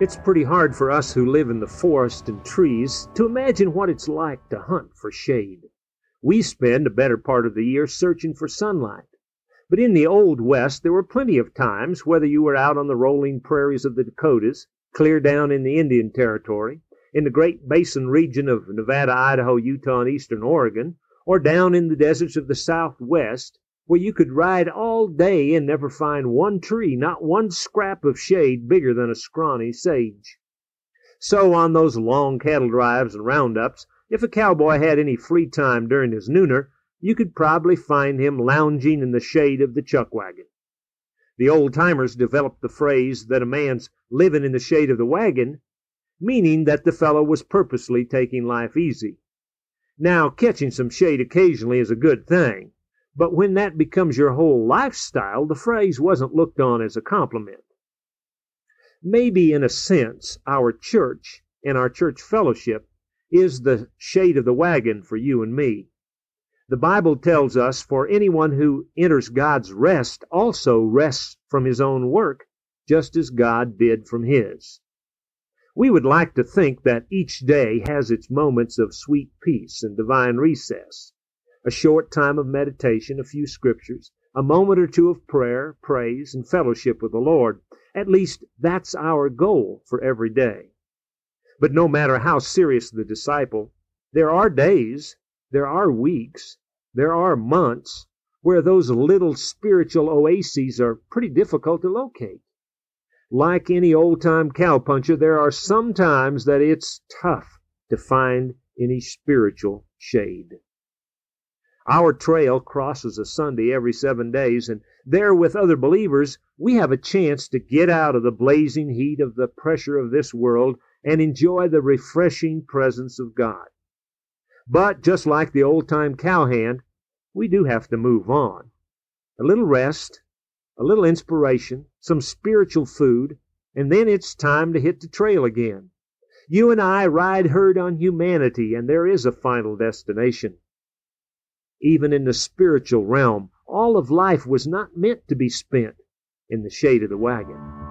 It's pretty hard for us who live in the forest and trees to imagine what it's like to hunt for shade. We spend a better part of the year searching for sunlight. But in the Old West there were plenty of times, whether you were out on the rolling prairies of the Dakotas, clear down in the Indian Territory, in the Great Basin region of Nevada, Idaho, Utah, and eastern Oregon, or down in the deserts of the Southwest, where you could ride all day and never find one tree, not one scrap of shade bigger than a scrawny sage. So on those long cattle drives and roundups, if a cowboy had any free time during his nooner, you could probably find him lounging in the shade of the chuck wagon. The old timers developed the phrase that a man's living in the shade of the wagon, meaning that the fellow was purposely taking life easy. Now, catching some shade occasionally is a good thing. But when that becomes your whole lifestyle, the phrase wasn't looked on as a compliment. Maybe, in a sense, our church and our church fellowship is the shade of the wagon for you and me. The Bible tells us for anyone who enters God's rest also rests from his own work, just as God did from his. We would like to think that each day has its moments of sweet peace and divine recess a short time of meditation, a few scriptures, a moment or two of prayer, praise, and fellowship with the Lord. At least that's our goal for every day. But no matter how serious the disciple, there are days, there are weeks, there are months where those little spiritual oases are pretty difficult to locate. Like any old time cowpuncher, there are some times that it's tough to find any spiritual shade. Our trail crosses a Sunday every seven days, and there with other believers, we have a chance to get out of the blazing heat of the pressure of this world and enjoy the refreshing presence of God. But just like the old time cowhand, we do have to move on. A little rest, a little inspiration, some spiritual food, and then it's time to hit the trail again. You and I ride herd on humanity, and there is a final destination even in the spiritual realm, all of life was not meant to be spent in the shade of the wagon.